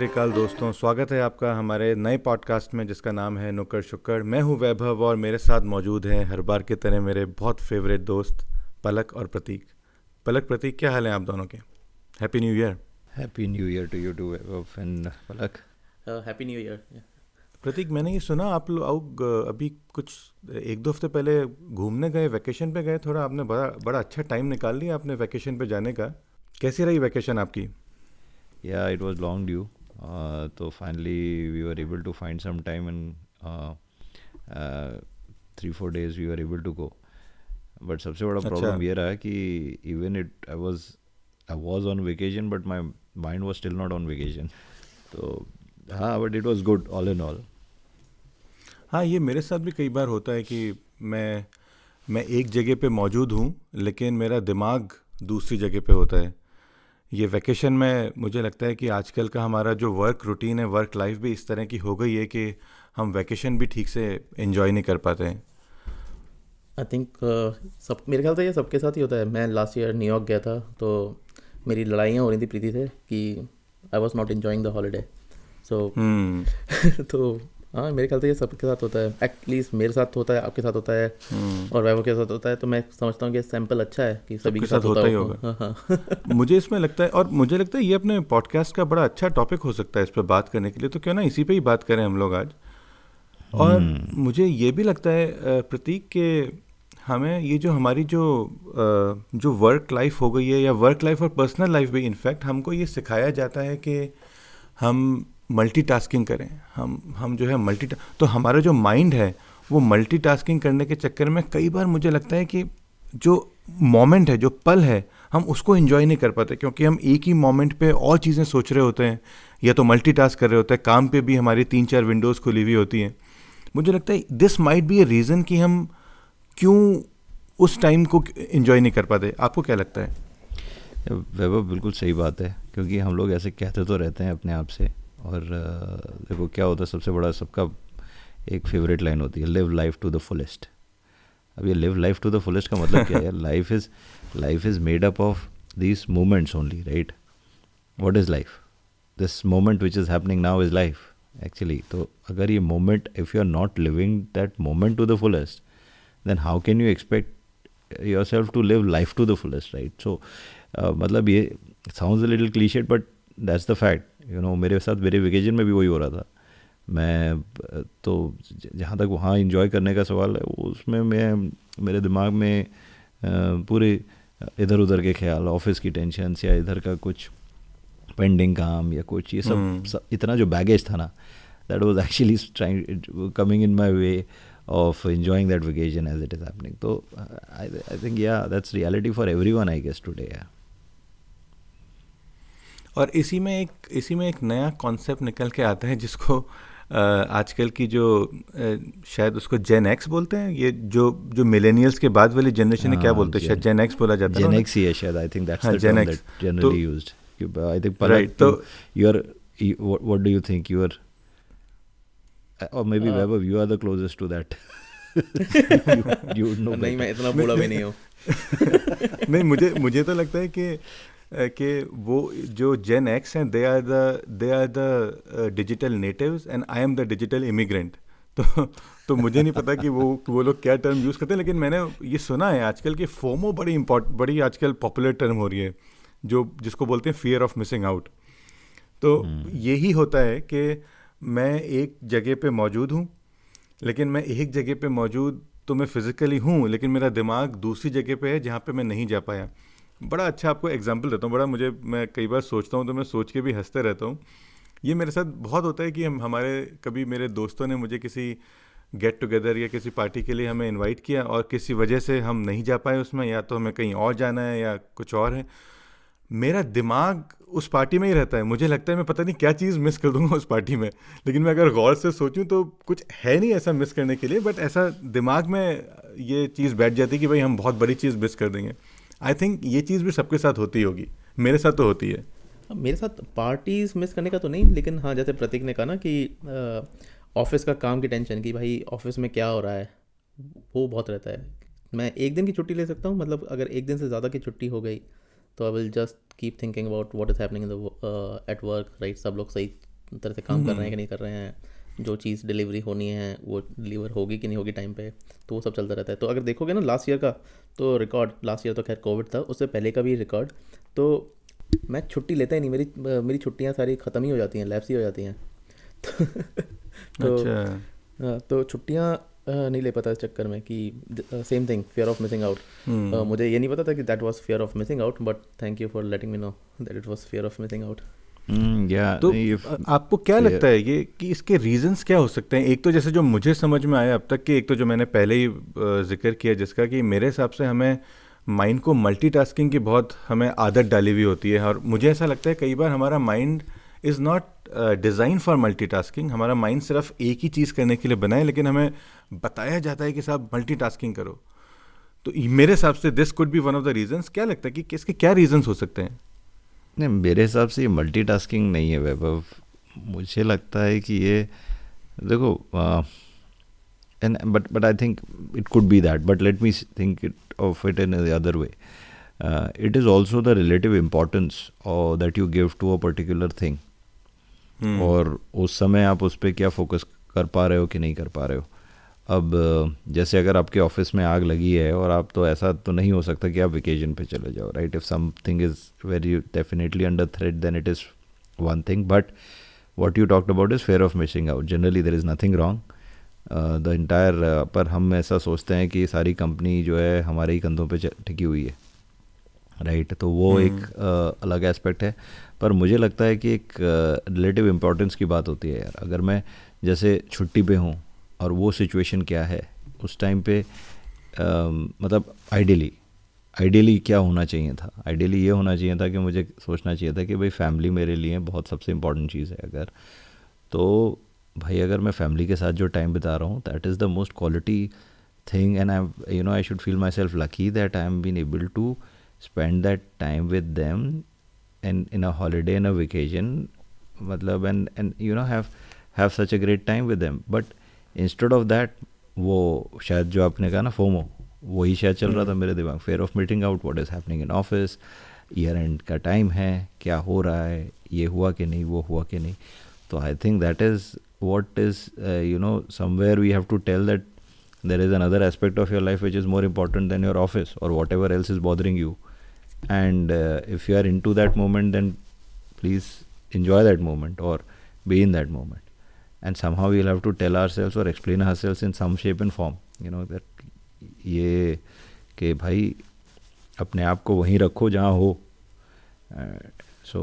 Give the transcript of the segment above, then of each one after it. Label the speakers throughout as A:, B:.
A: नमस्कार आदाब सत श्रीकाल दोस्तों स्वागत है आपका हमारे नए पॉडकास्ट में जिसका नाम है नुक्कड़ शुक्कड़। मैं हूँ वैभव और मेरे साथ मौजूद हैं हर बार की तरह मेरे बहुत फेवरेट दोस्त पलक और प्रतीक। पलक प्रतीक क्या हाल है आप दोनों के? Happy new year
B: happy new year to you too Vaibhav and Palak.
C: Happy new year
A: Prateek मैंने ये सुना आप लोग अभी कुछ एक दो हफ़्ते पहले घूमने गए वैकेशन पे गए थोड़ा आपने बड़ा बड़ा अच्छा टाइम निकाल लिया आपने वैकेशन पे जाने का। कैसी रही वैकेशन आपकी?
B: Yeah, it was long due. Uh, finally we we able to find some time time, three four days we four able to were able to go. But सबसे बड़ा प्रॉब्लम ये रहा कि even it I was I was on vacation but my mind was still not on vacation तो हाँ but it was good all in all
A: हाँ ये मेरे साथ भी कई बार होता है कि मैं मैं एक जगह पे मौजूद हूँ लेकिन मेरा दिमाग दूसरी जगह पे होता है। ये वैकेशन में मुझे लगता है कि आजकल का हमारा जो वर्क रूटीन है वर्क लाइफ भी इस तरह की हो गई है कि हम वैकेशन भी ठीक से इन्जॉय नहीं कर पाते हैं।
C: आई थिंक uh, सब मेरे ख्याल से ये सबके साथ ही होता है। मैं लास्ट ईयर न्यूयॉर्क गया था तो मेरी लड़ाइयाँ हो रही थी प्रीति से कि I was not enjoying the holiday so तो हाँ मेरे ख्याल से ये सबके साथ होता है एटलीस्ट मेरे साथ होता है आपके साथ होता है हम्म। और वैभव के साथ होता है तो मैं समझता हूँ कि सैंपल अच्छा है कि सभी के साथ, साथ होता ही होगा हाँ,
A: हाँ। मुझे इसमें लगता है और मुझे लगता है ये अपने पॉडकास्ट का बड़ा अच्छा टॉपिक हो सकता है इस पर बात करने के लिए तो क्यों ना इसी पे ही बात करें हम लोग आज और हम्म। मुझे ये भी लगता है प्रतीक के हमें ये जो हमारी जो जो वर्क लाइफ हो गई है या वर्क लाइफ और पर्सनल लाइफ भी इनफैक्ट हमको ये सिखाया जाता है कि हम मल्टीटास्किंग करें। हम हम जो है मल्टी तो हमारा जो माइंड है, वो मल्टीटास्किंग करने के चक्कर में कई बार मुझे लगता है कि जो मोमेंट है, जो पल है, हम उसको इन्जॉय नहीं कर पाते, क्योंकि हम एक ही मोमेंट पे और चीज़ें सोच रहे होते हैं। या तो मल्टीटास्क कर रहे होते हैं, काम पे भी हमारी तीन चार विंडोज़ खुली हुई होती हैं। मुझे लगता है this might be a reason कि हम क्यों उस टाइम को इन्जॉय नहीं कर पाते। आपको क्या लगता है?
B: वैभव, बिल्कुल सही बात है, क्योंकि हम लोग ऐसे कहते तो रहते हैं अपने आप से। और देखो क्या होता है सबसे बड़ा सबका एक फेवरेट लाइन होती है live life to the fullest अब ये live life to the fullest का मतलब क्या है? Life is life is made up of these moments only right what is life this moment which is happening now is life actually तो अगर ये moment if you are not living that moment to the fullest then how can you expect yourself to live life to the fullest right so मतलब ये sound little cliched but that's the fact you know मेरे साथ मेरे vacation में भी वही हो रहा था। मैं तो जहाँ तक वहाँ इंजॉय करने का सवाल है उसमें मैं मेरे दिमाग में पूरे इधर उधर के ख्याल ऑफ़िस की टेंशन या इधर का कुछ पेंडिंग काम या कुछ ये सब, hmm. सब इतना जो बैगेज था ना that was actually trying coming in my way of enjoying that vacation as it is happening तो आई आई थिंक या that's reality for everyone I guess today या
A: और इसी में एक इसी में एक नया कॉन्सेप्ट निकल के आता है जिसको आजकल की जो शायद उसको जेन एक्स बोलते हैं ये जो जो मिलेनियल्स के बाद वाली जनरेशन है क्या हाँ, बोलते हैं? शायद जेन एक्स बोला जाता
B: है जेन एक्स ही है शायद I think that's the term that generally used I think right तो you are what do you think you are uh, Weber, you are the closest to that.
C: you, you नहीं मैं इतना बूढ़ा भी नहीं हूँ।
A: नहीं मुझे मुझे तो लगता है कि कि वो जो जेन एक्स हैं they are the they are the digital natives and I am the digital immigrant तो तो मुझे नहीं पता कि वो वो लोग क्या टर्म यूज़ करते हैं लेकिन मैंने ये सुना है आजकल कि फोमो बड़ी इम्पोर्ट बड़ी आजकल पॉपुलर टर्म हो रही है जो जिसको बोलते हैं फियर ऑफ़ मिसिंग आउट तो hmm. यही होता है कि मैं एक जगह पे मौजूद हूँ लेकिन मैं एक जगह पे मौजूद तो मैं फिज़िकली हूँ लेकिन मेरा दिमाग दूसरी जगह पे है जहाँ पे मैं नहीं जा पाया। बड़ा अच्छा आपको एग्ज़ाम्पल देता हूँ, बड़ा मुझे, मैं कई बार सोचता हूँ तो मैं सोच के भी हँसते रहता हूँ। ये मेरे साथ बहुत होता है कि हम, हमारे, कभी मेरे दोस्तों ने मुझे किसी गेट टुगेदर या किसी पार्टी के लिए हमें इनवाइट किया और किसी वजह से हम नहीं जा पाए उसमें, या तो हमें कहीं और जाना है या कुछ और है। मेरा दिमाग उस पार्टी में ही रहता है। मुझे लगता है मैं पता नहीं क्या चीज़ मिस कर दूँगा उस पार्टी में। लेकिन मैं अगर गौर से सोचूं तो कुछ है नहीं ऐसा मिस करने के लिए बट ऐसा दिमाग में ये चीज़ बैठ जाती है कि भाई हम बहुत बड़ी चीज़ मिस कर देंगे। आई थिंक ये चीज़ भी सबके साथ होती होगी। मेरे साथ तो होती है।
C: हाँ, मेरे साथ पार्टीज़ मिस करने का तो नहीं लेकिन हाँ जैसे प्रतीक ने कहा ना कि ऑफ़िस का काम की टेंशन कि भाई ऑफ़िस में क्या हो रहा है वो बहुत रहता है। मैं एक दिन की छुट्टी ले सकता हूँ मतलब अगर एक दिन से ज़्यादा की छुट्टी हो गई तो I will just keep thinking about what is happening in the at work right सब लोग सही तरह से काम कर रहे हैं कि नहीं कर रहे हैं। जो चीज़ डिलीवरी होनी है वो डिलीवर होगी कि नहीं होगी टाइम पे तो वो सब चलता रहता है। तो अगर देखोगे ना लास्ट ईयर का तो रिकॉर्ड लास्ट ईयर तो खैर कोविड था उससे पहले का भी रिकॉर्ड तो मैं छुट्टी लेता ही नहीं मेरी मेरी छुट्टियाँ सारी ख़त्म ही हो जाती हैं लैब्स ही हो जाती हैं। तो तो,
A: अच्छा।
C: हाँ, तो छुट्टियाँ नहीं ले पाता इस चक्कर में कि same thing fear of missing out मुझे ये नहीं पता था कि that was fear of missing out but thank you for letting me know that it was fear of missing out
B: या
A: तो आपको क्या लगता है ये कि इसके रीजंस क्या हो सकते हैं? एक तो जैसे जो मुझे समझ में आया अब तक कि एक तो जो मैंने पहले ही ज़िक्र किया जिसका कि मेरे हिसाब से हमें माइंड को मल्टीटास्किंग की बहुत हमें आदत डाली हुई होती है और मुझे ऐसा लगता है कई बार हमारा mind is not design for multitasking हमारा माइंड सिर्फ़ एक ही चीज़ करने के लिए बना है लेकिन हमें बताया जाता है कि साहब मल्टीटास्किंग करो। तो मेरे हिसाब से this could be one of the reasons क्या लगता है कि किसके क्या रीजंस हो सकते हैं?
B: नहीं मेरे हिसाब से ये मल्टीटास्किंग नहीं है वैभव। मुझे लगता है कि ये देखो and but but I think it could be that but let me think it of it in the other way it is also the relative importance that you give to a particular thing और उस समय आप उस पर क्या focus कर पा रहे हो कि नहीं कर पा रहे हो? अब जैसे अगर आपके ऑफ़िस में आग लगी है और आप तो ऐसा तो नहीं हो सकता कि आप वेकेशन पे चले जाओ right if something is very definitely under threat then it is one thing but what you talked about is fear of missing out generally there is nothing wrong the entire पर हम ऐसा सोचते हैं कि सारी कंपनी जो है हमारे ही कंधों पे टिकी हुई है राइट right? तो वो hmm. एक uh, अलग एस्पेक्ट है। पर मुझे लगता है कि एक रिलेटिव uh, इम्पोर्टेंस की बात होती है यार। अगर मैं जैसे छुट्टी पे हूँ और वो सिचुएशन क्या है? उस टाइम पे आ, मतलब आइडियली आइडियली क्या होना चाहिए था? आइडियली ये होना चाहिए था कि मुझे सोचना चाहिए था कि भाई फैमिली मेरे लिए बहुत सबसे इंपॉर्टेंट चीज़ है अगर। तो भाई अगर मैं फैमिली के साथ जो टाइम बिता रहा हूँ that is the most quality thing and I you know I should feel myself lucky that I am been able to spend that time with them and in a holiday in a vacation मतलब and and you know have have such a great time with them but instead of that वो शायद जो आपने कहा ना FOMO वही शायद चल रहा था हम्म। मेरे दिमाग fear of missing out what is happening in office year end का टाइम है क्या हो रहा है ये हुआ कि नहीं वो हुआ कि नहीं? तो I think that is what is you know somewhere we have to tell that there is another aspect of your life which is more important than your office और whatever else is bothering you and if you are into that moment then please enjoy that moment और be in that moment and somehow we'll have to tell ourselves or explain ourselves in some shape and form you know that ये कि भाई अपने आप को वहीं रखो जहाँ हो। सो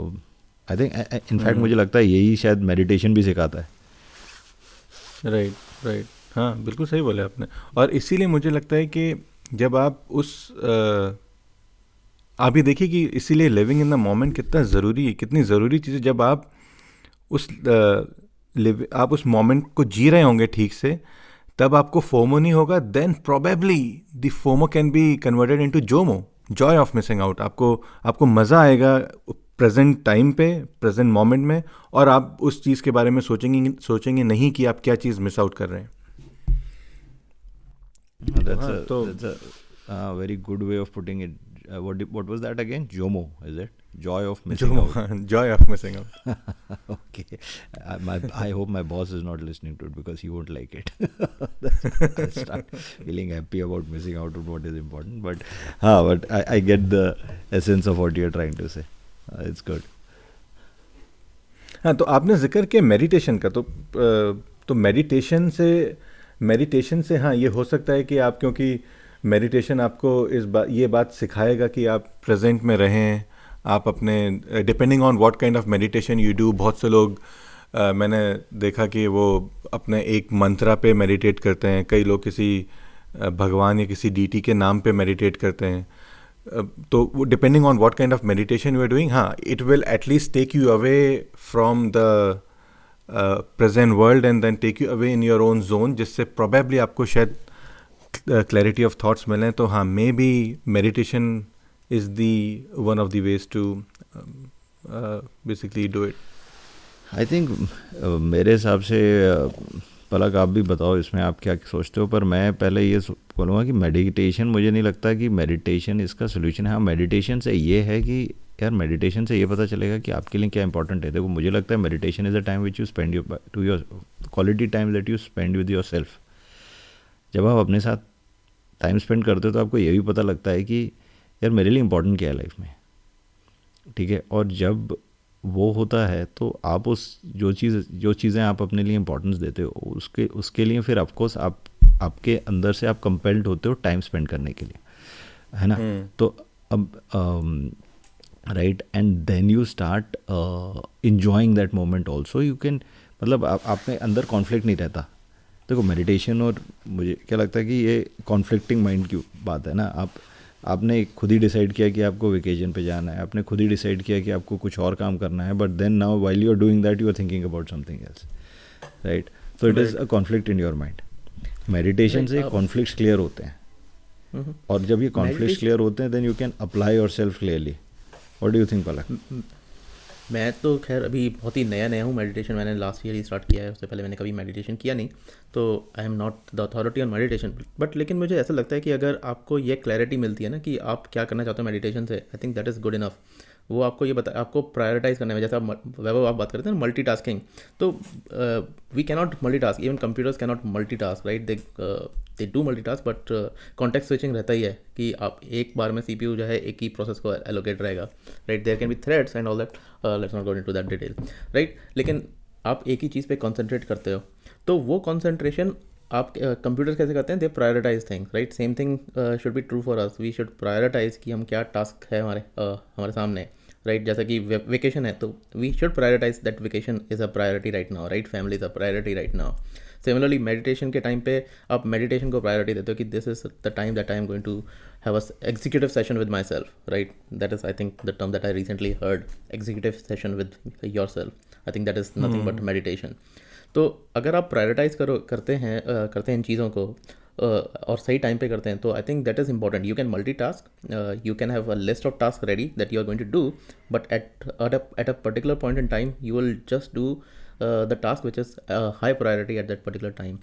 B: आई थिंक इनफैक्ट मुझे लगता है यही शायद मेडिटेशन भी सिखाता है।
A: राइट राइट हाँ बिल्कुल सही बोले आपने। और इसीलिए मुझे लगता है कि जब आप उस आप ये देखिए कि इसीलिए लिविंग इन द मोमेंट कितना ज़रूरी है कितनी ज़रूरी चीज़ है। जब आप उस लिव आप उस मोमेंट को जी रहे होंगे ठीक से तब आपको फोमो नहीं होगा then probably the FOMO can be converted into JOMO joy of missing out आपको आपको मज़ा आएगा प्रेजेंट टाइम पे प्रेजेंट मोमेंट में और आप उस चीज़ के बारे में सोचेंगे सोचेंगे नहीं कि आप क्या चीज़ मिस आउट कर रहे हैं।
B: Very good way of putting it what was was again JOMO jomo is it? Joy of missing
A: out joy of missing out
B: okay I, my, I hope my boss is not listening to it because he won't like it I'll start feeling happy about missing out on what is important but ah, but I, I get the essence of what you're trying to say uh, it's good
A: हाँ तो आपने ज़िक्र किया meditation का तो तो meditation से meditation से हाँ ये हो सकता है कि आप क्योंकि मेडिटेशन आपको इस बात ये बात सिखाएगा कि आप प्रेजेंट में रहें आप अपने depending on what kind of meditation you do बहुत से लोग uh, मैंने देखा कि वो अपने एक मंत्रा पे मेडिटेट करते हैं। कई लोग किसी भगवान या किसी डीटी के नाम पे मेडिटेट करते हैं। तो वो depending on what kind of meditation you are doing हाँ it will at least take you away from the present world and then take you away in your own zone जिससे probably आपको शायद clarity of thoughts मिलें। तो हाँ maybe meditation is the one of the ways to basically do it
B: I think मेरे हिसाब से uh, पलक आप भी बताओ इसमें आप क्या सोचते हो पर मैं पहले ये बोलूँगा कि मेडिटेशन मुझे नहीं लगता कि मेडिटेशन इसका सोल्यूशन है। हाँ मेडिटेशन से ये है कि यार मेडिटेशन से ये पता चलेगा कि आपके लिए क्या इंपॉर्टेंट है। देखो मुझे लगता है meditation is a time which you spend you to your quality time that you spend with yourself जब आप अपने साथ टाइम स्पेंड करते हो तो आपको ये भी पता लगता है कि यार मेरे लिए इंपॉर्टेंट क्या है लाइफ में? ठीक है और जब वो होता है तो आप उस जो चीज़ जो चीज़ें आप अपने लिए इंपॉर्टेंस देते हो उसके उसके लिए फिर ऑफकोर्स आप आपके अंदर से आप कंपेल्ड होते हो टाइम स्पेंड करने के लिए है ना? हम्म। तो अब right and then you start enjoying that moment also you can मतलब आप, आप में अंदर कॉन्फ्लिक्ट नहीं रहता। देखो मेडिटेशन और मुझे क्या लगता है कि ये कॉन्फ्लिक्टिंग माइंड की बात है ना? आप आपने खुद ही डिसाइड किया कि आपको वेकेजन पे जाना है आपने खुद ही डिसाइड किया कि आपको कुछ और काम करना है but then now while you are doing that you are thinking about something else right so it is a conflict in your mind meditation से कॉन्फ्लिक्ट क्लियर होते हैं. और जब ये कॉन्फ्लिक्ट क्लियर होते हैं then you can apply yourself clearly what do you think Palak
C: मैं तो खैर अभी बहुत ही नया नया हूँ मेडिटेशन मैंने लास्ट ईयर ही स्टार्ट किया है, उससे पहले मैंने कभी मेडिटेशन किया नहीं तो I am not the authority on meditation but लेकिन मुझे ऐसा लगता है कि अगर आपको ये क्लैरिटी मिलती है ना कि आप क्या करना चाहते हो मेडिटेशन से I think that is good enough वो आपको ये बता, आपको प्रायोरिटाइज करने में जैसे आप वैभव, आप बात करते हैं मल्टी टास्किंग तो we cannot multitask even computers cannot multitask right they they do multitask but context switching रहता ही है कि आप एक बार में सी जो है, एक ही प्रोसेस को एलोकेट रहेगा right there can be threads and all that let's not go to that detail right लेकिन आप एक ही चीज़ पे कॉन्सेंट्रेट करते हो तो वो कॉन्सेंट्रेशन आप कंप्यूटर कैसे करते हैं? They prioritize things right same thing should be true for us we should prioritize कि हम क्या टास्क है हमारे uh, हमारे सामने राइट right? जैसा कि वेकेशन है तो we should prioritize that vacation is a priority right now right family is a priority right now similarly meditation के टाइम पे आप मेडिटेशन को प्रायोरिटी देते हो कि this is the time that I am going to have a executive session with myself right that is I think the term that I recently heard executive session with yourself I think that is nothing but meditation तो अगर आप prioritise करो करते हैं uh, करते हैं इन चीज़ों को uh, और सही टाइम पे करते हैं तो I think that is important you can multitask you can have a list of task ready that you are going to do but at at a particular point in time you will just do the task which is high priority at that particular time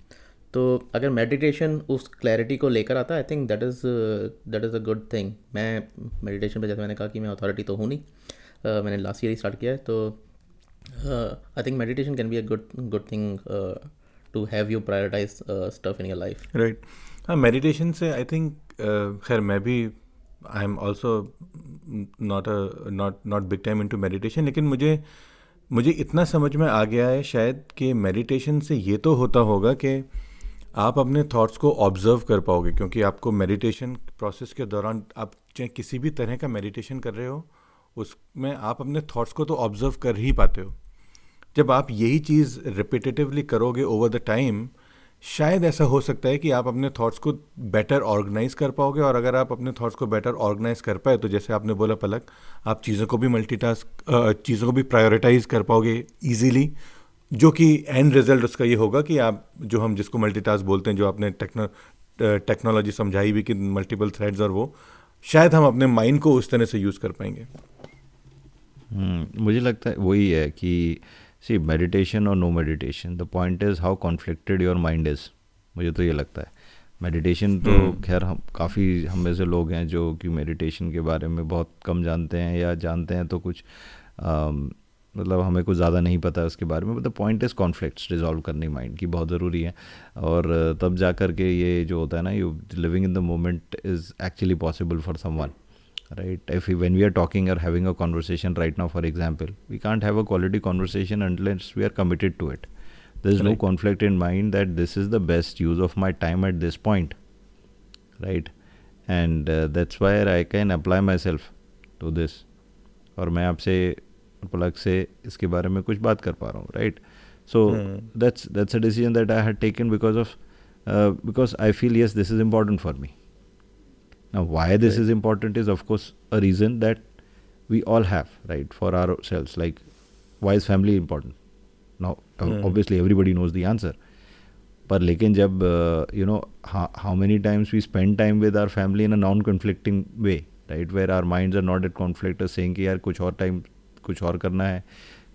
C: तो अगर meditation उस clarity को लेकर आता है I think that is that is a good thing मैं meditation पे जैसे मैंने कहा कि मैं अथॉरिटी तो हूँ नहीं uh, मैंने लास्ट ईयर ही स्टार्ट किया है तो I think meditation can be a good good thing to have you prioritize stuff in your life
A: right हाँ मेडिटेशन से आई थिंक uh, खैर मैं I am also not a not not big time into meditation लेकिन मुझे मुझे इतना समझ में आ गया है शायद कि मेडिटेशन से ये तो होता होगा कि आप अपने थॉट्स को ऑब्ज़र्व कर पाओगे क्योंकि आपको मेडिटेशन प्रोसेस के दौरान आप चाहे किसी भी तरह का मेडिटेशन कर रहे हो उसमें आप अपने थॉट्स को तो ऑब्ज़र्व कर ही पाते हो। जब आप यही चीज़ रिपीटेटिवली करोगे ओवर द टाइम शायद ऐसा हो सकता है कि आप अपने थॉट्स को बेटर ऑर्गेनाइज कर पाओगे और अगर आप अपने थॉट्स को बेटर ऑर्गेनाइज कर पाए तो जैसे आपने बोला पलक, आप चीज़ों को भी मल्टीटास्क चीज़ों को भी प्रायोरिटाइज कर पाओगे ईजीली जो कि एंड रिज़ल्ट उसका ये होगा कि आप, जो हम जिसको मल्टीटास्क बोलते हैं, जो आपने टेक्नो टेक्नोलॉजी समझाई भी कि मल्टीपल थ्रेड्स और वो शायद हम अपने माइंड को उस तरह से यूज़ कर पाएँगे
B: हम्म, मुझे लगता है वही है कि सी मेडिटेशन और no meditation the point is how conflicted your mind is मुझे तो ये लगता है मेडिटेशन तो hmm. खैर हम काफ़ी हम में से लोग हैं जो कि मेडिटेशन के बारे में बहुत कम जानते हैं या जानते हैं तो कुछ आ, मतलब हमें कुछ ज़्यादा नहीं पता है उसके बारे में मतलब पॉइंट इज़ कॉन्फ्लिक्ट रिजॉल्व करने माइंड की बहुत ज़रूरी है। और तब जा कर के ये जो होता है ना you living in the moment is actually possible for some one right if when we are talking or having a conversation right now for example we can't have a quality conversation and let's we are committed to it this is no conflict in mind that this is the best use of my time at this point right and that's where I can apply myself to this और मैं आपसे पलक से इसके बारे में कुछ बात कर पा रहा हूँ right so that's that's a decision that I had taken because of because I feel yes this is important for me Now, why this right. is important is, of course, a reason that we all have, right, for ourselves. Like, why is family important? Now, mm. obviously, everybody knows the answer. पर लेकिन जब you know how many times we spend time with our family in a non conflicting way right where our minds are not at conflict saying कि यार कुछ और time कुछ और करना है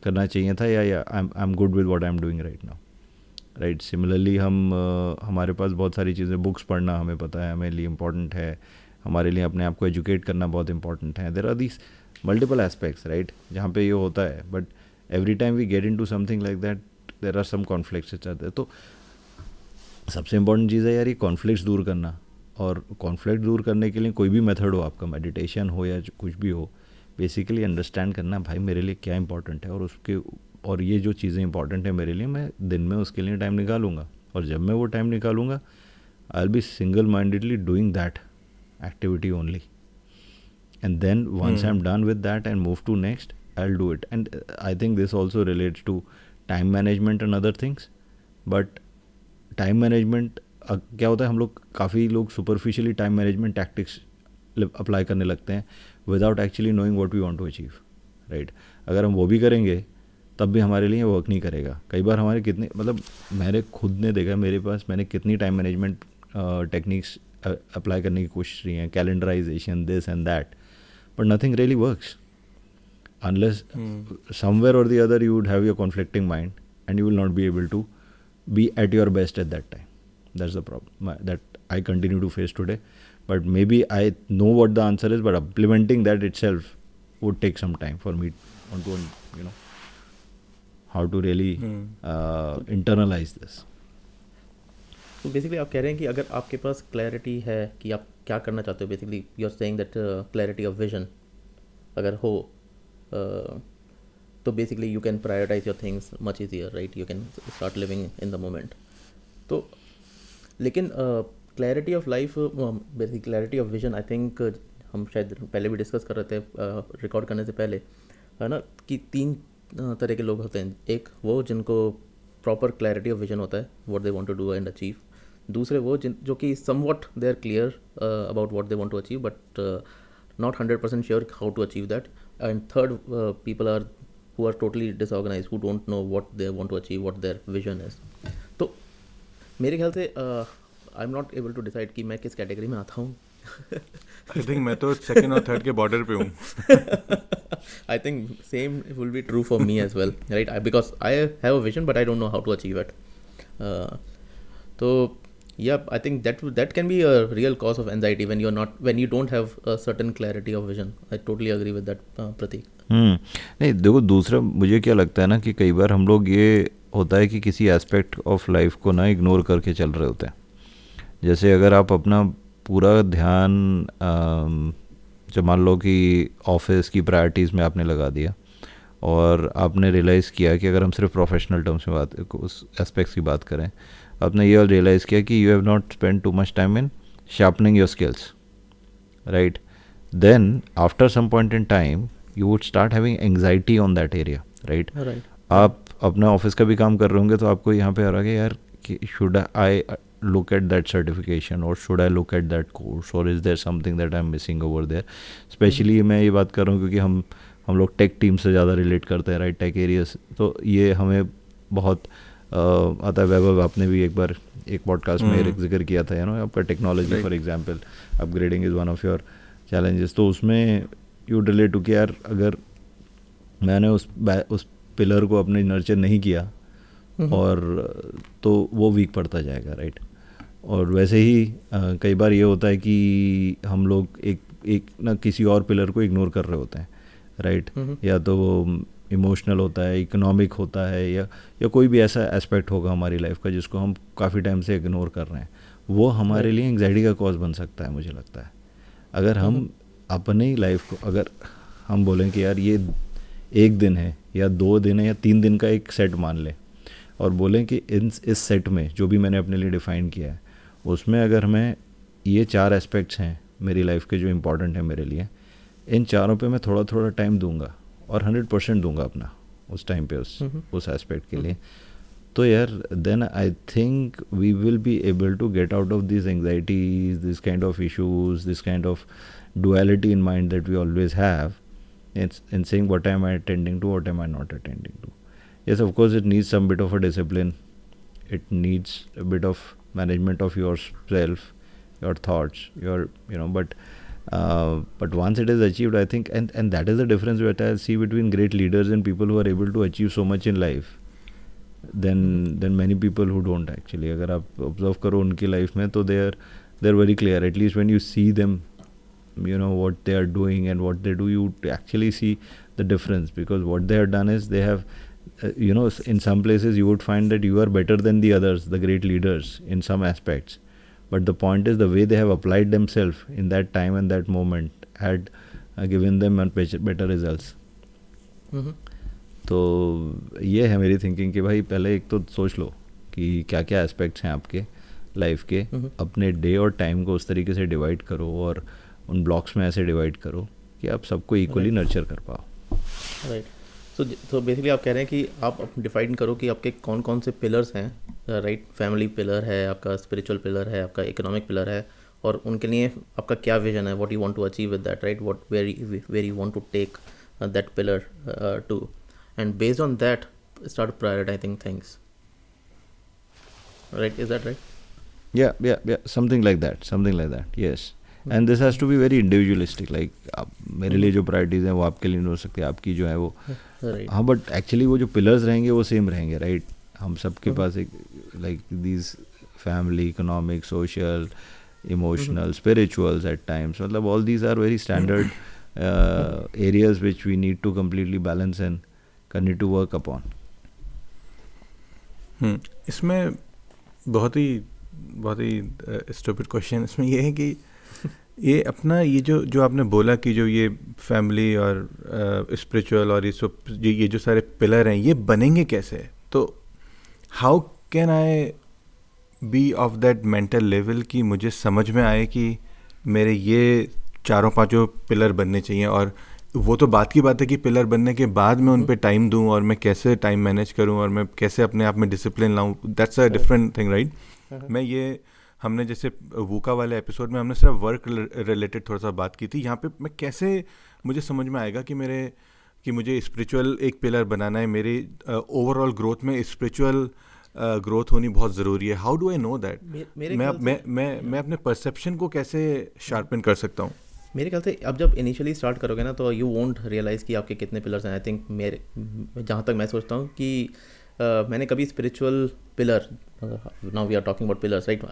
B: करना चाहिए था या I am good with what I am doing right now right similarly हम uh, हमारे पास बहुत सारी चीज़ें बुक्स पढ़ना हमें पता है हमें लिए इंपॉर्टेंट है हमारे लिए अपने आप को एजुकेट करना बहुत इंपॉर्टेंट है। There are these multiple aspects right जहाँ पे ये होता है but every time we get into something like that there are some conflict चाहते हैं तो सबसे इंपॉर्टेंट चीज़ है यार ये कॉन्फ्लिक्ट दूर करना और कॉन्फ्लिक्ट दूर करने के लिए कोई भी मेथड हो आपका मेडिटेशन हो या कुछ भी हो बेसिकली अंडरस्टैंड करना भाई मेरे लिए क्या इंपॉर्टेंट है? और उसके और ये जो चीज़ें इंपॉर्टेंट है मेरे लिए मैं दिन में उसके लिए टाइम निकालूँगा। और जब मैं वो time निकालूँगा I will be single mindedly doing that activity only and then once I am done with that and move to next I do it. And uh, i think this also relates to time management and other things. But time management क्या होता है हम लोग काफ़ी लोग superficially time management tactics apply करने लगते हैं without actually knowing what we want to achieve right अगर हम वो भी करेंगे तब भी हमारे लिए वर्क नहीं करेगा। कई बार हमारे कितने मतलब मैंने खुद ने देखा मेरे पास मैंने कितनी टाइम मैनेजमेंट टेक्निक्स अप्लाई करने की कोशिश की हैं calendarization this and that but nothing really works unless mm. और or other other you would have your conflicting mind and you will not be able to be at your best at that time. That's the problem that i continue to face today. But maybe I know what the answer is but implementing that itself would take some time for me on you know how to really internalize this
C: तो basically आप कह रहे हैं कि अगर आपके पास clarity है कि आप क्या करना चाहते हो basically you are saying that clarity of vision अगर हो uh, तो basically you can prioritize your things much easier right you can start living in the moment तो लेकिन uh, clarity of life basic clarity of vision I think हम शायद पहले भी discuss कर रहे थे रिकॉर्ड uh, करने से पहले है ना कि तीन uh, तरह के लोग होते हैं। एक वो जिनको प्रॉपर क्लैरिटी ऑफ़ विजन होता है what they want to do and achieve दूसरे वो जिन जो कि somewhat they are clear about what they want to achieve but not hundred percent sure how to achieve that and third people are who are totally disorganize who don't know what they want to achieve what their vision is तो मेरे ख्याल से I am not able to decide कि मैं किस category में आता हूँ।
A: आई थिंक मैं तो सेकंड और थर्ड के बॉर्डर पे हूँ।
C: I think same will be true for me as well right because I have a vision but I don't know how to achieve it तो yeah i think that that can be a real cause of anxiety when you're not when you don't have a certain clarity of vision. I totally agree with that uh, pratik.
B: हम्म नहीं देखो दूसरा मुझे क्या लगता है ना कि कई बार हम लोग ये होता है कि किसी एस्पेक्ट ऑफ़ लाइफ को ना इग्नोर करके चल रहे होते हैं। जैसे अगर आप अपना पूरा ध्यान जो मान लो कि ऑफ़िस की प्रायोरिटीज़ में आपने लगा दिया और आपने रियलाइज़ किया कि अगर हम सिर्फ़ प्रोफेशनल टर्म्स में बात उस एस्पेक्ट्स की बात करें आपने ये रियलाइज़ किया कि you have not spend too much time in sharpening your skills right then after some point in time you would start having anxiety on that area right आप अपने ऑफ़िस का भी काम कर रहे होंगे तो आपको यहाँ पे आ रहा है यार should I look at that certification or should I look at that course or is there something that I'm missing over there? Specially मैं ये बात कर रहा हूँ क्योंकि हम हम लोग टेक टीम से ज़्यादा रिलेट करते हैं राइट टेक एरियाज़ तो ये हमें बहुत आता है। वैभव आपने भी एक बार एक पॉडकास्ट में हम्म। ज़िक्र किया था यू नो आपका technology for example upgrading is one of your challenges तो उसमें यू रिलेट टू कि यार अगर मैंने उस उस पिलर को अपने नर्चर नहीं किया। और तो वो वीक पड़ता जाएगा राइट और वैसे ही आ, कई बार ये होता है कि हम लोग एक एक ना किसी और पिलर को इग्नोर कर रहे होते हैं राइट हम्म। या तो वो इमोशनल होता है इकोनॉमिक होता है या या कोई भी ऐसा एस्पेक्ट होगा हमारी लाइफ का जिसको हम काफ़ी टाइम से इग्नोर कर रहे हैं। वो हमारे लिए एंगजाइटी का कॉज बन सकता है मुझे लगता है। अगर हम हम्म। अपनी लाइफ को अगर हम बोलें कि यार ये एक दिन है या दो दिन है या तीन दिन का एक सेट मान लें और बोलें कि इन इस सेट में जो भी मैंने अपने लिए डिफ़ाइन किया है उसमें अगर मैं ये चार एस्पेक्ट्स हैं मेरी लाइफ के जो इम्पोर्टेंट हैं मेरे लिए इन चारों पे मैं थोड़ा थोड़ा टाइम दूँगा और हंड्रेड परसेंट दूँगा अपना उस टाइम पे उस उस एस्पेक्ट के लिए। तो यार then I think we will be able to get out of this anxieties this kind of issues this kind of duality in mind that we always have it's in saying what am i attending to what am i not attending to. yes of course it needs some bit of a discipline it needs a bit of management of yourself your thoughts your you know but uh, but once it is achieved, I think, and, and that is the difference that I see between great leaders and people who are able to achieve so much in life. Then then many people who don't actually अगर आप observe करो उनकी life में तो they are they are very clear at least when you see them you know what they are doing and what they do you actually see the difference because what they have done is they have uh, you know in some places you would find that you are better than the others the great leaders in some aspects but the point is the way they have applied themselves in that time and that moment had uh, given them better, better results
C: Mm-hmm.
B: तो ये है मेरी thinking कि भाई पहले एक तो सोच लो कि क्या क्या एस्पेक्ट्स हैं आपके लाइफ के
C: हम्म।
B: अपने डे और टाइम को उस तरीके से डिवाइड करो और उन ब्लॉक्स में ऐसे डिवाइड करो कि आप सबको इक्वली नर्चर कर पाओ
C: राइट सो तो बेसिकली आप कह रहे हैं कि आप डिफाइन करो कि आपके कौन कौन से पिलर्स हैं राइट फैमिली पिलर है आपका स्पिरिचुअल पिलर है आपका इकोनॉमिक पिलर है और उनके लिए आपका क्या विजन है? What you want to achieve with that right what where where you want to take that pillar to and based on that start prioritizing things. Right? Is that right?
B: Yeah yeah yeah. Something like that something like that yes. And this has to be very individualistic like आप मेरे लिए जो priorities हैं वो आपके लिए नहीं हो सकती आपकी जो है वो
C: right
B: हाँ बट एक्चुअली वो जो पिलर्स रहेंगे वो सेम रहेंगे राइट हम सबके पास एक like these family economic social emotional spirituals at times मतलब all these are very standard areas which we need to completely balance and need to work upon
A: hmm, इसमें बहुत ही बहुत ही स्टूपिड क्वेश्चन इसमें ये है कि ये अपना ये जो जो आपने बोला कि जो ये फैमिली और स्पिरिचुअल और ये सब ये ये जो सारे पिलर हैं ये बनेंगे कैसे? तो how can I be of that mental level कि मुझे समझ में आए कि मेरे ये चारों पाँचों पिलर बनने चाहिए और वो तो बात की बात है कि पिलर बनने के बाद मैं उन पर टाइम दूँ और मैं कैसे टाइम मैनेज करूँ और मैं कैसे अपने आप में डिसिप्लिन लाऊँ? That's a different thing right मैं ये हमने जैसे वूका वाले एपिसोड में हमने सिर्फ़ वर्क रिलेटेड थोड़ा सा बात की थी। यहाँ पे मैं कैसे मुझे समझ में आएगा कि मेरे कि मुझे स्पिरिचुअल एक पिलर बनाना है। मेरी ओवरऑल ग्रोथ में स्पिरिचुअल ग्रोथ होनी बहुत ज़रूरी है। How do I know that मैं मैं मैं मैं अपने परसेप्शन को कैसे शार्पन कर सकता हूँ?
C: मेरे ख्याल से अब जब इनिशियली स्टार्ट करोगे ना तो यू वोंट रियलाइज़ कि आपके कितने पिलर्स हैं। आई थिंक मेरे जहाँ तक मैं सोचता हूँ कि uh, मैंने कभी spiritual pillar now we are talking about pillars right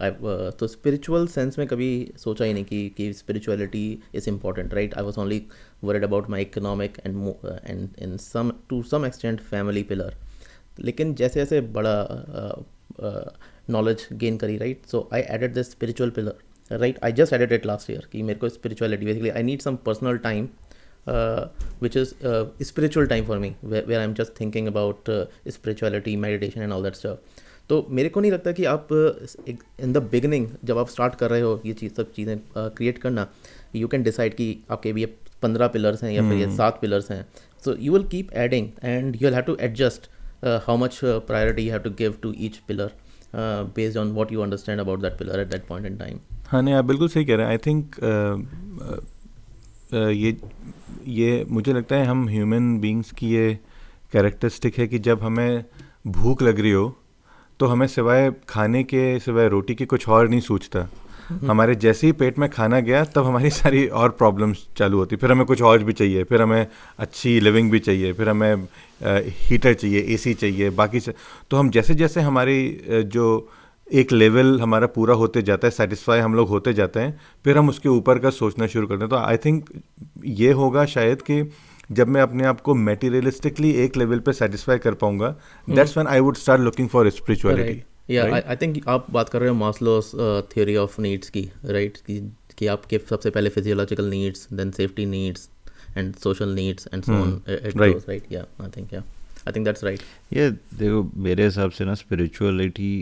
C: तो स्पिरिचुअल सेंस में कभी सोचा ही नहीं कि कि spirituality is important right I was only worried about my economic and and in some to some extent family pillar लेकिन जैसे जैसे बड़ा नॉलेज गेन करी right so I added the spiritual pillar right I just added it last year कि मेरे को spirituality basically I need some personal time which is spiritual time for me where I am just thinking about spirituality meditation and all that stuff तो मेरे को नहीं लगता कि आप इन द बिगनिंग जब आप स्टार्ट कर रहे हो ये चीज़ सब चीज़ें क्रिएट करना यू कैन डिसाइड कि आपके भी ये पंद्रह पिलर्स हैं या फिर ये सात पिलर्स हैं। So you will keep adding and you have to adjust how much priority you have to give to each pillar based on what you understand about that pillar at that point in time
A: हाँ नहीं आप बिल्कुल सही कह रहे हैं। I think ये ये मुझे लगता है हम ह्यूमन बींग्स की ये कैरेक्टरिस्टिक है कि जब हमें भूख लग रही हो तो हमें सिवाय खाने के, सिवाय रोटी के कुछ और नहीं सोचता हमारे जैसे ही पेट में खाना गया, तब हमारी सारी और प्रॉब्लम्स चालू होती। फिर हमें कुछ और भी चाहिए, फिर हमें अच्छी लिविंग भी चाहिए, फिर हमें हीटर चाहिए एसी चाहिए, बाकी से तो हम जैसे जैसे हमारी जो एक लेवल हमारा पूरा होते जाता है सेटिस्फाई हम लोग होते जाते हैं, फिर हम उसके ऊपर का सोचना शुरू करते हैं। तो आई थिंक ये होगा शायद कि जब मैं अपने आप को मेटीरियलिस्टिकली एक लेवल पे सेटिस्फाई कर पाऊँगा that's when I would start looking for spirituality
C: या आई थिंक आप बात कर रहे हो मास्लोस थ्योरी ऑफ़ नीड्स की राइट right? कि, कि आपके सबसे पहले physiological needs then safety needs and social needs and so on right right या I think yeah I think that's right
B: ये देखो मेरे हिसाब से ना spirituality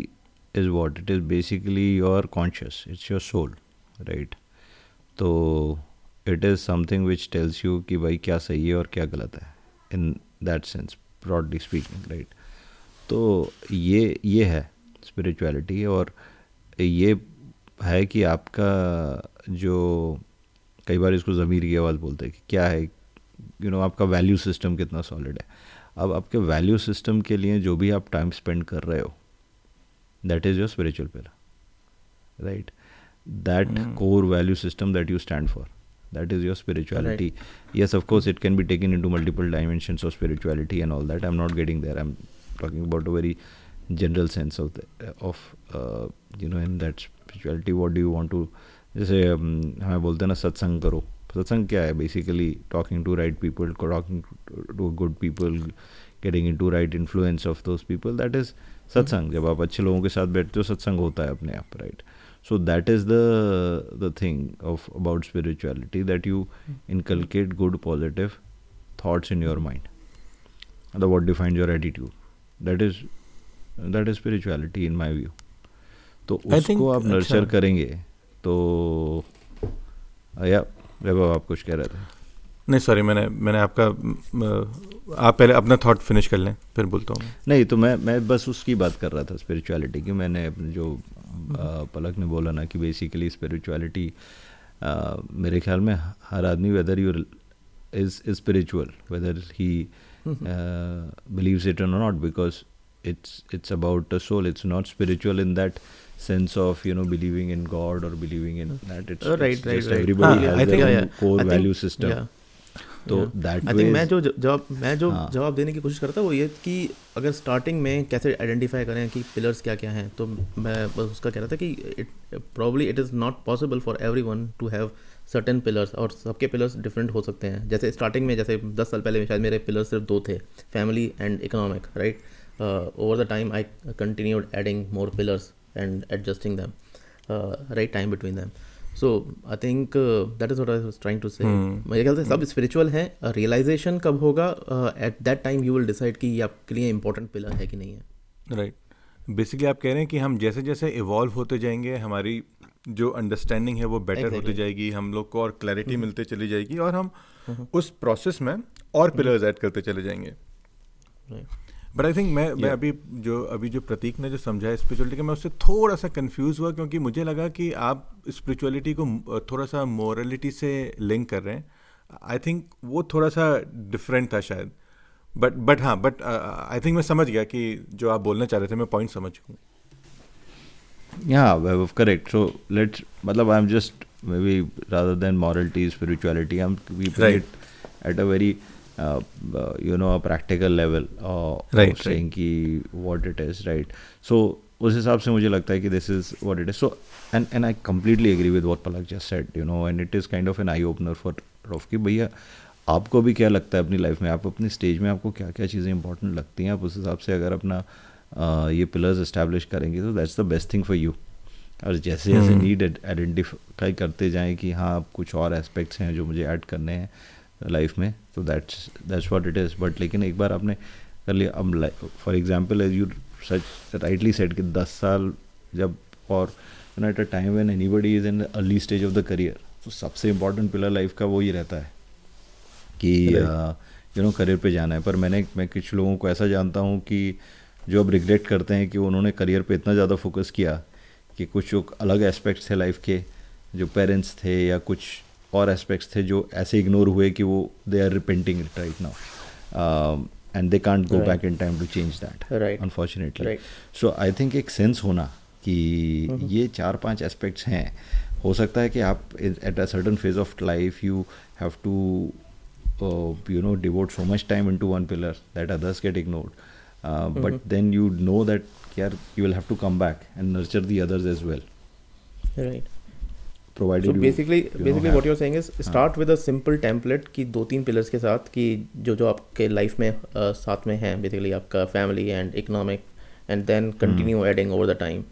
B: is what it is basically your conscious it's your soul right तो it is something which tells you कि भाई क्या सही है और क्या गलत है in that sense broadly speaking right तो ये ये है स्पिरिचुअलिटी और ये है कि आपका जो कई बार इसको ज़मीर की आवाज़ बोलते हैं कि क्या है यू you नो know, आपका वैल्यू सिस्टम कितना सॉलिड है। अब आपके वैल्यू सिस्टम के लिए जो भी आप टाइम स्पेंड कर रहे हो that is your spiritual pillar right that core value system that you stand for that is your spirituality. Right. yes of course it can be taken into multiple dimensions of spirituality and all that. I'm not getting there. I'm talking about a very general sense of of you know in that spirituality what do you want to जैसे um, हमें बोलते हैं ना सत्संग करो। सत्संग क्या है? Basically talking to right people talking to good people getting into right influence of those people that is satsang. जब आप अच्छे लोगों के साथ बैठते हो सत्संग होता है अपने आप right so that is the the thing of about spirituality that you inculcate good positive thoughts in your mind the what defines your attitude that is that is spirituality in my view तो उसको आप nurture करेंगे तो या वैभव आप कुछ कह रहे थे
A: नहीं सॉरी मैंने मैंने आपका आप पहले अपना थॉट फिनिश कर लें फिर बोलता हूँ।
B: नहीं तो मैं मैं बस उसकी बात कर रहा था स्पिरिचुअलिटी की। मैंने जो हम्म। पलक ने बोला ना कि बेसिकली स्पिरिचुअलिटी मेरे ख्याल में हर आदमी whether your is spiritual whether he believe it और not because it's it's about a soul it's not spiritual in that sense of you know believing in God और believing in that it's
C: right
B: everybody has their core value system तो that
C: I think मैं जो जवाब मैं जो
B: हाँ.
C: जवाब देने की कोशिश करता वो ये कि अगर स्टार्टिंग में कैसे आइडेंटिफाई करें कि पिलर्स क्या क्या हैं तो मैं बस उसका कह रहा था कि it probably it is not possible for everyone to have certain pillars और सबके पिलर्स डिफरेंट हो सकते हैं। जैसे स्टार्टिंग में जैसे दस साल पहले शायद मेरे पिलर्स सिर्फ़ दो थे family and economic right over the time I i adding more pillars and adjusting them right time between time between I think that is that is what i was trying to say. मेरे ख्याल से सब spiritual है realisation कब होगा at that time you will decide कि ये आपके लिए इंपॉर्टेंट पिलर है कि नहीं है।
A: राइट बेसिकली आप कह रहे हैं कि हम जैसे जैसे इवॉल्व होते जाएँगे हमारी जो अंडरस्टैंडिंग है वो बेटर exactly. होती जाएगी हम लोग को और क्लैरिटी मिलते चली जाएगी और हम उस प्रोसेस में और पिलर्स ऐड करते चले जाएँगे।
C: Right.
A: बट आई थिंक मैं yeah. मैं अभी जो अभी जो प्रतीक ने जो समझा है स्पिरिचुअलिटी का मैं उससे थोड़ा सा कंफ्यूज हुआ क्योंकि मुझे लगा कि आप स्पिरिचुअलिटी को थोड़ा सा मोरलिटी से लिंक कर रहे हैं आई थिंक वो थोड़ा सा डिफरेंट था शायद बट बट हाँ बट आई थिंक मैं समझ गया कि जो आप बोलना चाह रहे थे मैं पॉइंट समझ हूँ
B: yeah करेक्ट सो लेट्स मतलब I am just maybe rather than morality spirituality um we
A: Right.
B: At very you know a practical level uh,
A: Right,
B: of saying कि what it is right? So उस हिसाब से मुझे लगता है कि this is what it is so and and I completely agree with what Palak just said you know and it is kind of an eye opener for of कि भैया आपको भी क्या लगता है अपनी लाइफ में? आप अपनी स्टेज में आपको क्या क्या चीज़ें इंपॉर्टेंट लगती हैं? आप उस हिसाब से अगर अपना uh, ये पिलर्स इस्टेब्लिश करेंगे तो that's the best thing for you और जैसे जैसे नीड आइडेंटिफाई करते जाएँ कि हाँ अब कुछ और एस्पेक्ट्स हैं जो मुझे ऐड करने हैं लाइफ में तो that's that's what it is but लेकिन एक बार आपने कर लिया अब for example as you such rightly said कि दस साल जब और you know at a time when anybody is in early stage of the career तो सबसे इम्पोर्टेंट पिलर लाइफ का वो ही रहता है कि यू नो करियर पे जाना है। पर मैंने मैं कुछ लोगों को ऐसा जानता हूँ कि जो अब रिग्रेट करते हैं कि उन्होंने करियर पे इतना ज़्यादा फोकस किया कि कुछ जो अलग एस्पेक्ट्स थे लाइफ के जो पेरेंट्स थे या कुछ और एस्पेक्ट्स थे जो ऐसे इग्नोर हुए कि वो they are repenting it right now and they can't go back in time to change
C: that
B: unfortunately so I think एक सेंस होना कि mm-hmm. ये चार पाँच एस्पेक्ट्स हैं। हो सकता है कि आप at a certain phase of life you have to you know devote so much time into one pillar that others get ignore but then you know that you will have to come back and nurture the others as well right
C: basically
B: have-
C: what you're saying is start with a simple template कि दो तीन pillars के साथ कि जो जो आपके life में uh, साथ में हैं बेसिकली आपका family and economic and then continue adding over the time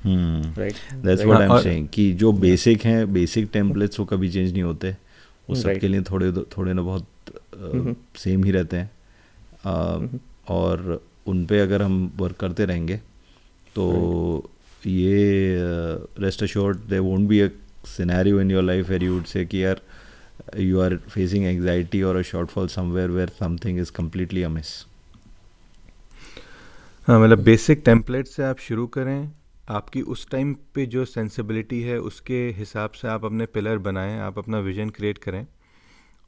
B: Hmm.
C: Right
B: That's what I'm
A: और-
B: कि जो बेसिक हैं बेसिक टेम्पलेट्स वो कभी चेंज नहीं होते। वो
C: Right.
B: सबके लिए थोड़े थोड़े ना बहुत सेम uh, ही रहते हैं। Uh, और उन पे अगर हम वर्क करते रहेंगे तो ये rest assured they won't be a scenario in your life where you would say कि यार यू आर फेसिंग एंग्जाइटी और a shortfall somewhere where something is completely amiss
A: हाँ मतलब बेसिक टेम्पलेट से आप शुरू करें। आपकी उस टाइम पे जो सेंसिबिलिटी है, उसके हिसाब से आप अपने पिलर बनाएँ, आप अपना विजन क्रिएट करें।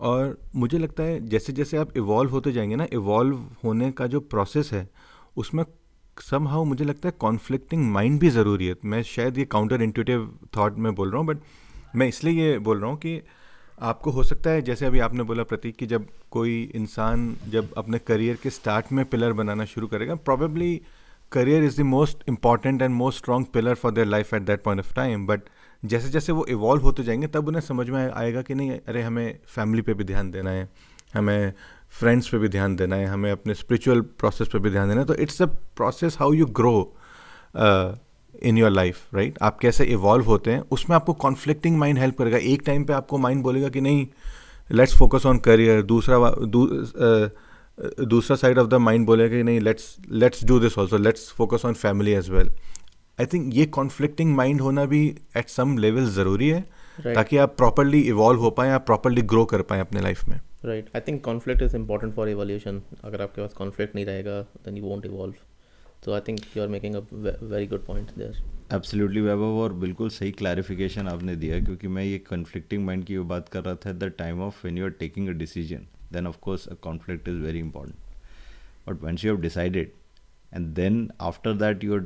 A: और मुझे लगता है जैसे जैसे आप इवॉल्व होते जाएँगे ना इवॉल्व होने का जो प्रोसेस है, उसमें सम हाउ मुझे लगता है कॉन्फ्लिक्टिंग माइंड भी ज़रूरी है। मैं शायद ये काउंटर इंट्यूटिव थाट में बोल रहा हूँ बट मैं इसलिए ये बोल रहा हूँ कि आपको हो सकता है, जैसे अभी आपने बोला प्रतीक कि जब कोई इंसान जब अपने करियर के स्टार्ट में पिलर बनाना शुरू करेगा probably career is the most important and most strong pillar for their life at that point of time but जैसे जैसे वो इवॉल्व होते जाएँगे, तब उन्हें समझ में आएगा कि नहीं, अरे हमें फैमिली पे भी ध्यान देना है, हमें फ्रेंड्स पे भी ध्यान देना है हमें अपने स्पिरिचुअल प्रोसेस पे भी ध्यान देना है तो it's a process how you grow in your life right आप कैसे इवॉल्व होते हैं उसमें आपको कॉन्फ्लिक्टिंग माइंड हेल्प करेगा। एक टाइम पे आपको माइंड बोलेगा कि नहीं लेट्स फोकस ऑन करियर दूसरा दू, uh, दूसरा साइड ऑफ़ द माइंड बोलेगा कि नहीं let's let's do this also let's focus on family as well I think ये कॉन्फ्लिक्टिंग माइंड होना भी एट सम लेवल ज़रूरी है right. ताकि आप प्रॉपरली इवॉल्व हो पाएँ आप प्रॉपरली ग्रो कर पाएँ अपने लाइफ में।
C: Right I think conflict is important for evolution अगर आपके पास कॉन्फ्लिक्ट नहीं रहेगा देन यू वोंट इवॉल्व तो I think you are making a very good point there
B: absolutely Vaibhav और बिल्कुल सही क्लैरिफिकेशन आपने दिया, क्योंकि मैं ये कन्फ्लिक्टिंग माइंड की बात कर रहा था at the time of when you are taking a decision then of course a conflict is very important but once you have decided and then after that you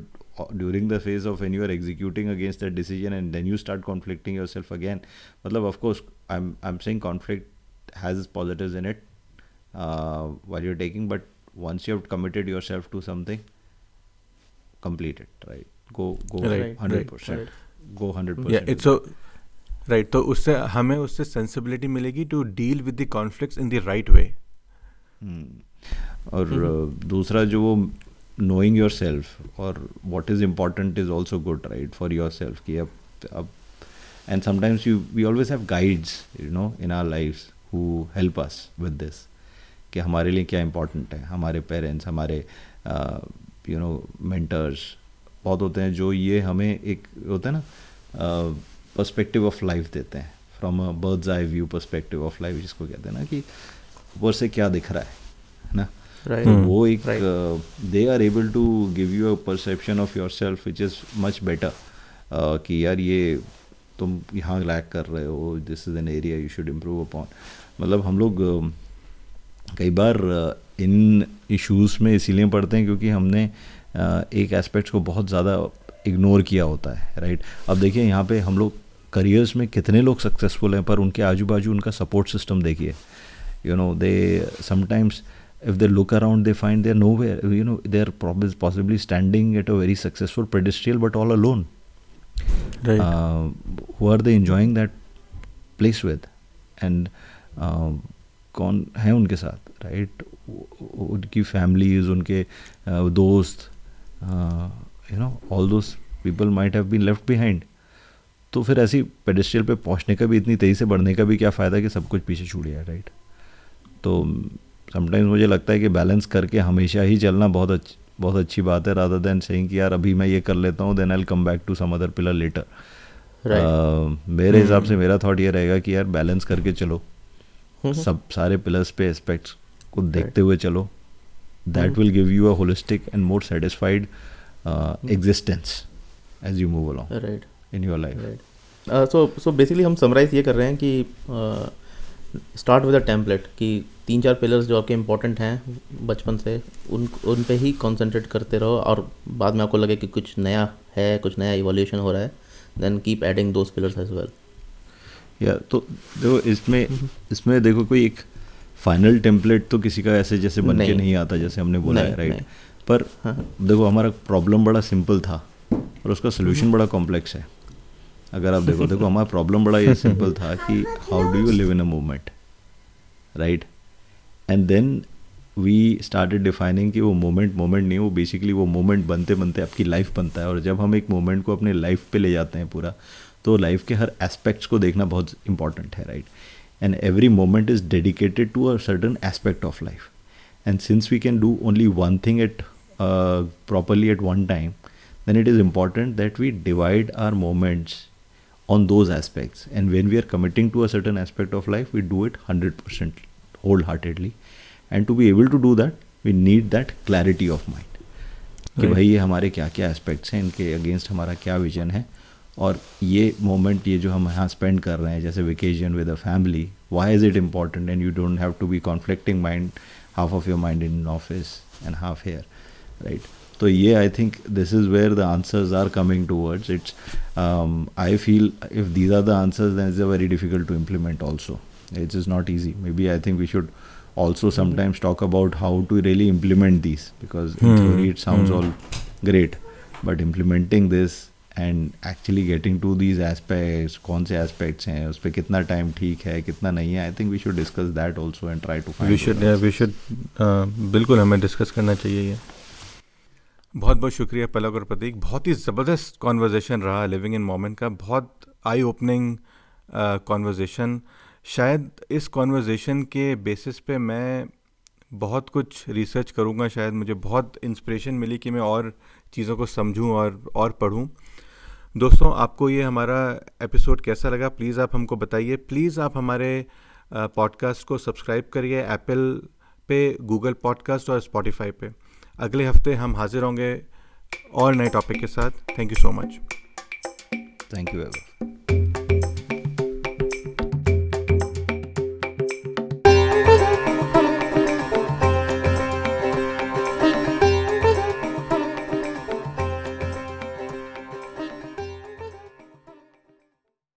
B: during the phase of when you are executing against that decision, and then you start conflicting yourself again matlab of course, i'm i'm saying conflict has its positives in it uh, while you're taking but once you have committed yourself to something complete it right go go right, 100% right, go 100%
A: yeah it's so right तो उससे हमें उससे sensibility मिलेगी to deal with the conflicts in the right way
B: और दूसरा जो वो knowing yourself or what is important is also good right for yourself ki ab, ab, and sometimes you we always have guides you know in our lives who help us with this कि हमारे लिए क्या important है? हमारे parents हमारे you know mentors बहुत होते हैं जो ये हमें एक होता है ना पर्सपेक्टिव ऑफ़ लाइफ देते हैं। From a bird's eye view perspective of life जिसको कहते हैं ना कि ऊपर से क्या दिख रहा है ना?
C: Right.
B: तो वो एक they are able to give you a perception of yourself which is much better कि यार ये तुम यहाँ लैक कर रहे हो this is an area you should improve upon मतलब हम लोग कई बार इन इश्यूज़ में इसीलिए पढ़ते हैं क्योंकि हमने एक एस्पेक्ट को बहुत ज़्यादा इग्नोर किया होता है राइट अब देखिए यहाँ पे हम लोग करियर्स में कितने लोग सक्सेसफुल हैं पर उनके आजू बाजू उनका सपोर्ट सिस्टम देखिए। You know they sometimes if they look around they find there nowhere you know they are problem possibly standing at a very successful pedestal but all alone who are they enjoying that place with and कौन है उनके साथ right उनकी families उनके दोस्त you know all those people might have been left behind तो फिर ऐसी पेडिस्ट्रियल पे पहुँचने का भी इतनी तेज़ी से बढ़ने का भी क्या फ़ायदा कि सब कुछ पीछे छूट गया राइट तो समटाइम्स मुझे लगता है कि बैलेंस करके हमेशा ही चलना बहुत अच्छी बहुत अच्छी बात है राधा देन सेइंग कि यार अभी मैं ये कर लेता हूँ then I come back to some other pillar later मेरे हिसाब से hmm. मेरा थॉट ये रहेगा कि यार बैलेंस करके चलो. सब सारे पिलर्स पे एस्पेक्ट्स को देखते हुए चलो। That will give you a holistic and more satisfied existence as you move along
C: right
B: in your life
C: so so basically हम समराइज ये कर रहे हैं कि स्टार्ट विद अ टेम्पलेट कि तीन चार पिलर्स जो आपके इंपॉर्टेंट हैं बचपन से उन उन पे ही कंसंट्रेट करते रहो और बाद में आपको लगे कि कुछ नया है कुछ नया इवोल्यूशन हो रहा है then keep adding those pillars as well
B: या तो देखो इसमें इसमें देखो कोई एक फाइनल टेम्पलेट तो किसी का ऐसे जैसे बन के नहीं। आता जैसे हमने बोला है राइट पर हाँ. देखो हमारा प्रॉब्लम बड़ा सिंपल था और उसका सोल्यूशन बड़ा कॉम्प्लेक्स है। अगर आप देखो देखो हमारा प्रॉब्लम बड़ा ये सिंपल था कि how do you live in a movement right and then we started defining कि वो मोमेंट मोमेंट नहीं वो बेसिकली वो मोमेंट बनते बनते आपकी लाइफ बनता है। और जब हम एक मोमेंट को अपने लाइफ पे ले जाते हैं पूरा तो लाइफ के हर एस्पेक्ट्स को देखना बहुत इंपॉर्टेंट है right and every moment is dedicated to a certain aspect of life and since we can do only one thing at properly at one time then it is important that we divide our moments on those aspects and when we are committing to a certain aspect of life we do it hundred percent wholeheartedly and to be able to do that we need that clarity of mind कि भाई ये हमारे क्या क्या aspects हैं? इनके against हमारा क्या विजन है? और ये मोमेंट ये जो हम यहाँ स्पेंड कर रहे हैं जैसे vacation with a family why is it important and you don't have to be conflicting mind half of your mind in office and half here right तो ये I think this is where the answers are coming towards it's I feel if these are the answers then is a very difficult to implement also easy maybe i think we should also sometimes talk about how to really implement these because in hmm. theory it sounds hmm. all great but implementing this and actually getting to these aspects कौन से aspects हैं, उस पर कितना time ठीक है, कितना नहीं है I think we should discuss that also and try to
A: we should we should बिल्कुल हमें डिस्कस करना चाहिए ये। बहुत बहुत शुक्रिया पलक और प्रतीक। बहुत ही ज़बरदस्त कॉन्वर्जेसन रहा लिविंग इन मोमेंट का। बहुत आई ओपनिंग कॉन्वर्जेसन शायद इस कॉन्वर्जेसन के बेसिस पे मैं बहुत कुछ रिसर्च करूँगा। शायद मुझे बहुत इंस्पिरेशन मिली कि मैं और चीज़ों को समझूँ और और पढ़ूं। दोस्तों, आपको ये हमारा एपिसोड कैसा लगा? प्लीज़ आप हमको बताइए। प्लीज़ आप हमारे पॉडकास्ट को सब्सक्राइब करिए एप्पल पे गूगल पॉडकास्ट और स्पॉटिफाई पे। अगले हफ़्ते हम हाजिर होंगे और नए टॉपिक के साथ। Thank you so much
B: thank you